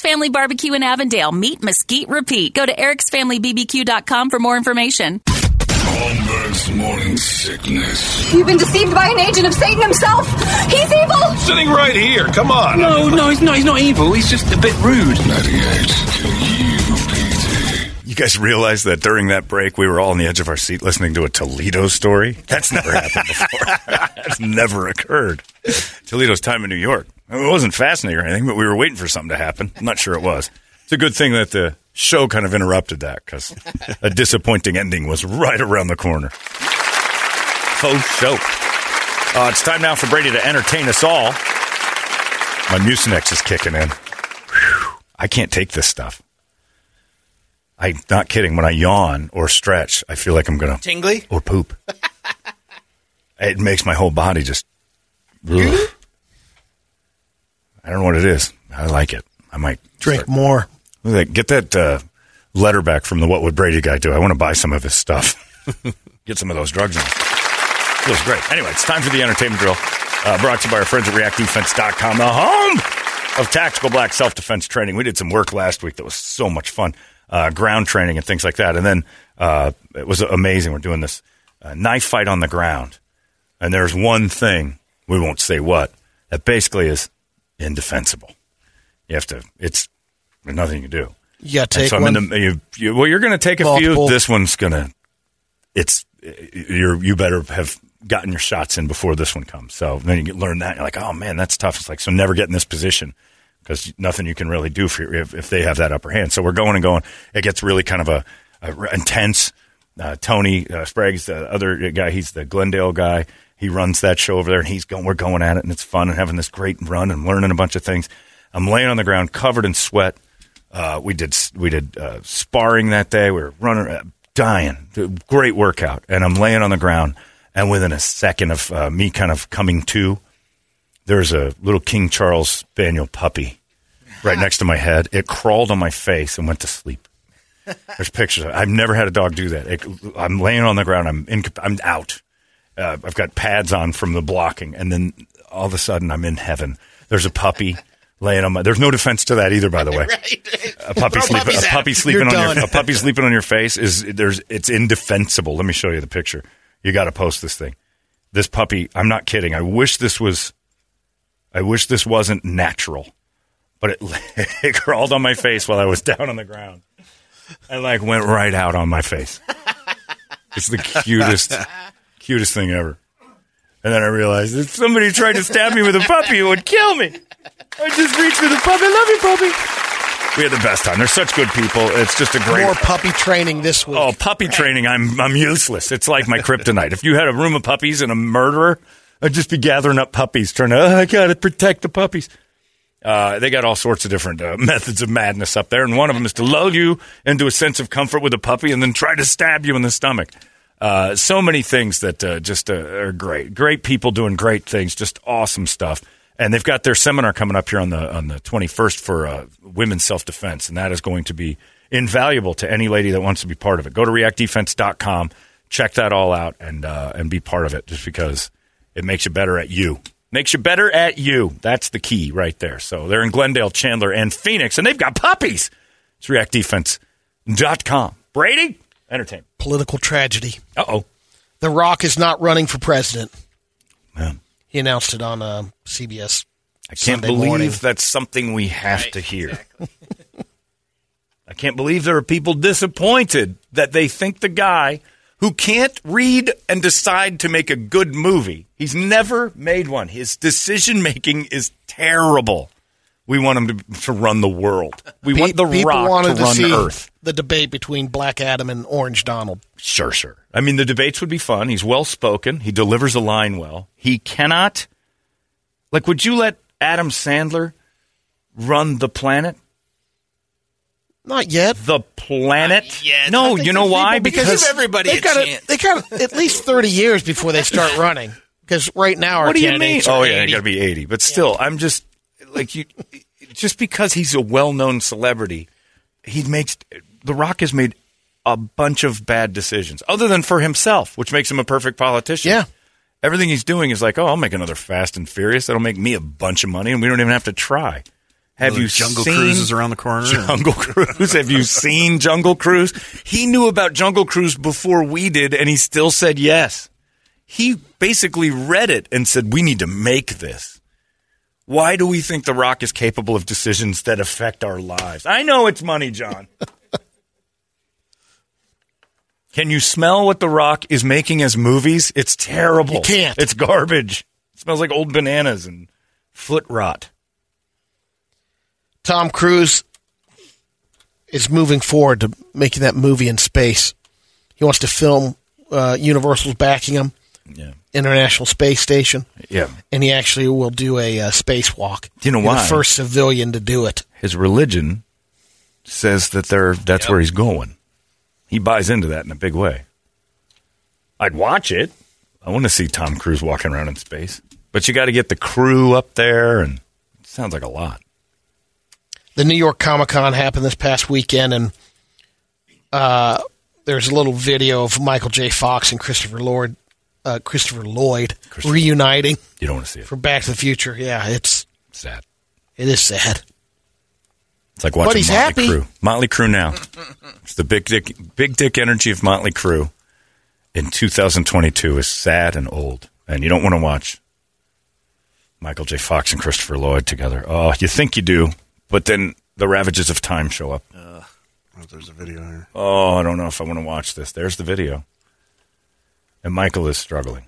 Family Barbecue in Avondale. Meat Mesquite Repeat. Go to ericsfamilybbq.com for more information. Holmberg's morning sickness. You've been deceived by an agent of Satan himself. He's evil. Sitting right here. Come on. No, no, he's not. He's not evil. He's just a bit rude. 98 You guys realize that during that break, we were all on the edge of our seat listening to a Toledo story? That's never happened before. That's never occurred. Toledo's time in New York. I mean, it wasn't fascinating or anything, but we were waiting for something to happen. I'm not sure it was. It's a good thing that the show kind of interrupted that because a disappointing ending was right around the corner. Faux show. Uh, it's time now for Brady to entertain us all. My Mucinex is kicking in. Whew. I can't take this stuff. I'm not kidding. When I yawn or stretch, I feel like I'm going to Tingly? or poop. it makes my whole body just. ugh. I don't know what it is. I like it. I might Drink start- more. Look at that. Get that uh, letter back from the What Would Brady guy do? I want to buy some of his stuff. Get some of those drugs in. Feels great. Anyway, it's time for the entertainment drill. Uh, brought to you by our friends at ReactDefense.com, the home of tactical black self defense training. We did some work last week that was so much fun. Uh, ground training and things like that. And then uh, it was amazing. We're doing this uh, knife fight on the ground. And there's one thing, we won't say what, that basically is indefensible. You have to, it's there's nothing you can do. You got to And take so I'm one. the, you, you, well, you're going to take a Multiple. few. This one's going to, it's, you're, you better have gotten your shots in before this one comes. So then you get, learn that. You're like, oh man, that's tough. It's like, so never get in this position because nothing you can really do for if, if they have that upper hand. So we're going and going. It gets really kind of a, a intense. Uh, Tony uh, Sprague's the other guy. He's the Glendale guy. He runs that show over there, and he's going. We're going at it, and it's fun and having this great run and learning a bunch of things. I'm laying on the ground, covered in sweat. Uh, we did we did uh, sparring that day. We were running, uh, dying. Great workout, and I'm laying on the ground. And within a second of uh, me kind of coming to, there's a little King Charles Spaniel puppy right next to my head. It crawled on my face and went to sleep. There's pictures. I've never had a dog do that. It, I'm laying on the ground. I'm in, I'm out. Uh, I've got pads on from the blocking, and then all of a sudden I'm in heaven. There's a puppy laying on my. There's no defense to that either, by the way. A puppy sleeping. A puppy sleeping on your. A puppy sleeping on your face is there's. It's indefensible. Let me show you the picture. You got to post this thing. This puppy. I'm not kidding. I wish this was. I wish this wasn't natural, but it it crawled on my face while I was down on the ground, and like went right out on my face. It's the cutest, cutest thing ever. And then I realized if somebody tried to stab me with a puppy, it would kill me. I just reached for the puppy. I love you, puppy. We had the best time. They're such good people. It's just a great. More puppy training this week. Oh, puppy training! I'm I'm useless. It's like my kryptonite. If you had a room of puppies and a murderer, I'd just be gathering up puppies, trying to. Oh, I got to protect the puppies. Uh, they got all sorts of different uh, methods of madness up there, and one of them is to lull you into a sense of comfort with a puppy, and then try to stab you in the stomach. Uh, so many things that uh, just uh, are great. Great people doing great things. Just awesome stuff. And they've got their seminar coming up here on the on the 21st for uh, women's self defense, and that is going to be invaluable to any lady that wants to be part of it. Go to reactdefense.com, check that all out, and uh, and be part of it. Just because it makes you better at you, makes you better at you. That's the key right there. So they're in Glendale, Chandler, and Phoenix, and they've got puppies. It's reactdefense.com. Brady, entertainment. Political tragedy. Uh oh. The Rock is not running for president. Man. He announced it on uh, CBS. I can't Sunday believe morning. that's something we have to hear. I can't believe there are people disappointed that they think the guy who can't read and decide to make a good movie, he's never made one. His decision making is terrible. We want him to, to run the world. We Pe- want the Rock wanted to run see Earth. The debate between Black Adam and Orange Donald. Sure, sure. I mean, the debates would be fun. He's well spoken. He delivers a line well. He cannot. Like, would you let Adam Sandler run the planet? Not yet. The planet? yet. No, you know why? people- Because Give everybody they a got chance. they got at least thirty years before they start running. Because right now our what do you mean? Oh are yeah, 80. got to be eighty. But still, I'm just like you. Just because he's a well-known celebrity, he makes The Rock has made a bunch of bad decisions, other than for himself, which makes him a perfect politician. Yeah. everything he's doing is like, oh, I'll make another Fast and Furious. That'll make me a bunch of money, and we don't even have to try. Have Another you Jungle seen Cruise is around the corner. Jungle Cruise. Have you seen Jungle Cruise? He knew about Jungle Cruise before we did, and he still said yes. He basically read it and said, "We need to make this." Why do we think The Rock is capable of decisions that affect our lives? I know it's money, John. Can you smell what The Rock is making as movies? It's terrible. You can't. It's garbage. It smells like old bananas and foot rot. Tom Cruise is moving forward to making that movie in space. He wants to film uh, Universal's backing him, Yeah. International Space Station, Yeah. and he actually will do a uh, spacewalk. Do you know He's why? The first civilian to do it. his religion says that they're that's where he's going. He buys into that in a big way. I'd watch it. I want to see Tom Cruise walking around in space, but you got to get the crew up there, and it sounds like a lot. the New York Comic Con happened this past weekend, and uh, there's a little video of Michael J. Fox and Christopher Lloyd, uh, Christopher Lloyd reuniting You don't want to see it. for Back to the Future. Yeah, it's Sad. it is sad. It's like watching he's Motley happy. Crue. Motley Crue now. it's the big dick, big dick energy of Motley Crue in 2022 is sad and old, and you don't want to watch Michael J. Fox and Christopher Lloyd together. Oh, you think you do, but then the ravages of time show up. Oh, there's a video here. Oh, I don't know if I want to watch this. There's the video, and Michael is struggling.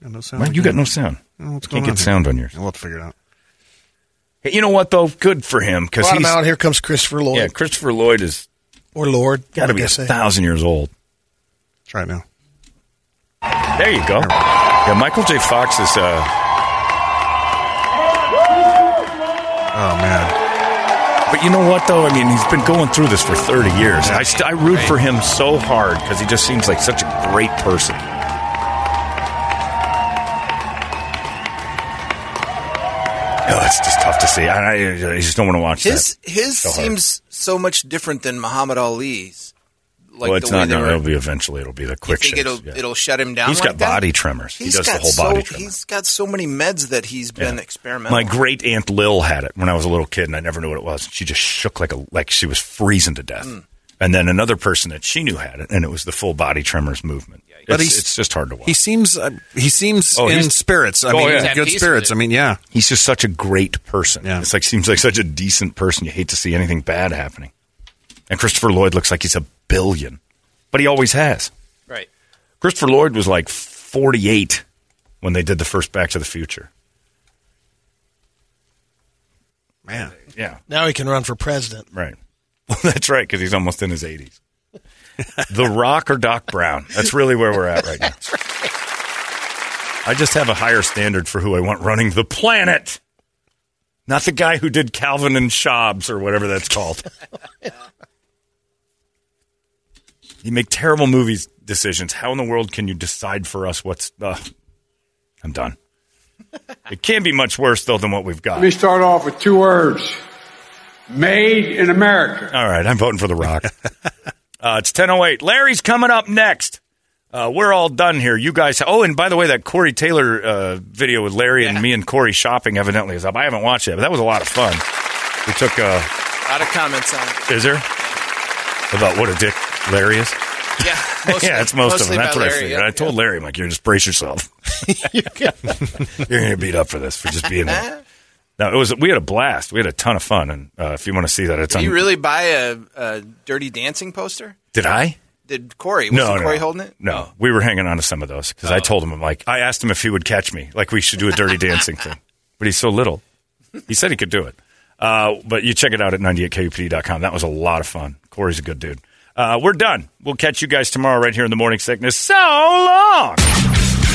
Yeah, no sound Well, you got no sound. What's Can't going get here? sound on yours. We'll have to figure it out. You know what though? Good for him because he's out. Here comes Christopher Lloyd yeah. Christopher Lloyd is or Lord. got to be a thousand years old. Try it now. There you go. Yeah, Michael J. Fox is. Uh, Oh man, but you know what though? I mean, he's been going through this for thirty years. I st- I root for him so hard because he just seems like such a great person. Oh, it's just tough to see. I, I, just don't want to watch His that. his So seems so much different than Muhammad Ali's. Like well, it's not. No, were- it'll be eventually. It'll be the You quick think shits, it'll yeah. it'll shut him down? He's like got that? body tremors. he does the whole so, body. Tremor. He's got so many meds that he's been Yeah. experimental. My great aunt Lil had it when I was a little kid, and I never knew what it was. She just shook like a like she was freezing to death. Hmm. And then another person that she knew had it, and it was the full body tremors movement. But it's, he's- it's just hard to watch. he seems uh, he seems Oh, in he's- spirits. I Oh, mean, yeah. in At good peace with spirits. it. I mean, yeah. He's just such a great person. Yeah. It's like seems like such a decent person. You hate to see anything bad happening. And Christopher Lloyd looks like he's a billion, but he always has. right. Christopher Lloyd was like forty eight when they did the first Back to the Future. Man, Yeah, Now he can run for president. Right. Well, that's right, because he's almost in his 80s. the Rock or Doc Brown. That's really where we're at right now. I just have a higher standard for who I want running the planet. Not the guy who did Calvin and Schaub's or whatever that's called. you make terrible movies decisions. How in the world can you decide for us what's. Uh, I'm done. It can't be much worse, though, than what we've got. Let me start off with two words. Made in America. All right, I'm voting for The Rock. uh, it's 10.08. Larry's coming up next. Uh, we're all done here. You guys. Oh, and by the way, that Corey Taylor uh, video with Larry and me and Corey shopping evidently is up. I haven't watched it, but that was a lot of fun. We took. Uh, A lot of comments on it. is there about what a dick Larry is? Yeah, mostly, yeah, it's most of them. That's about what I Larry, figured. yeah, I told yeah. Larry, I'm like, you're just brace yourself. you're going to get beat up for this for just being there. No, it was. We had a blast. We had a ton of fun, and uh, if you want to see that, it's Did on. you really buy a, a Dirty Dancing poster? Did I? Did Corey? Was no, Corey no, holding it? No, we were hanging on to some of those because I told him, I'm like, I asked him if he would catch me, like we should do a dirty dancing thing, but he's so little. He said he could do it. Uh, but you check it out at 98kupd.com. That was a lot of fun. Corey's a good dude. Uh, we're done. We'll catch you guys tomorrow right here in the morning sickness. So long.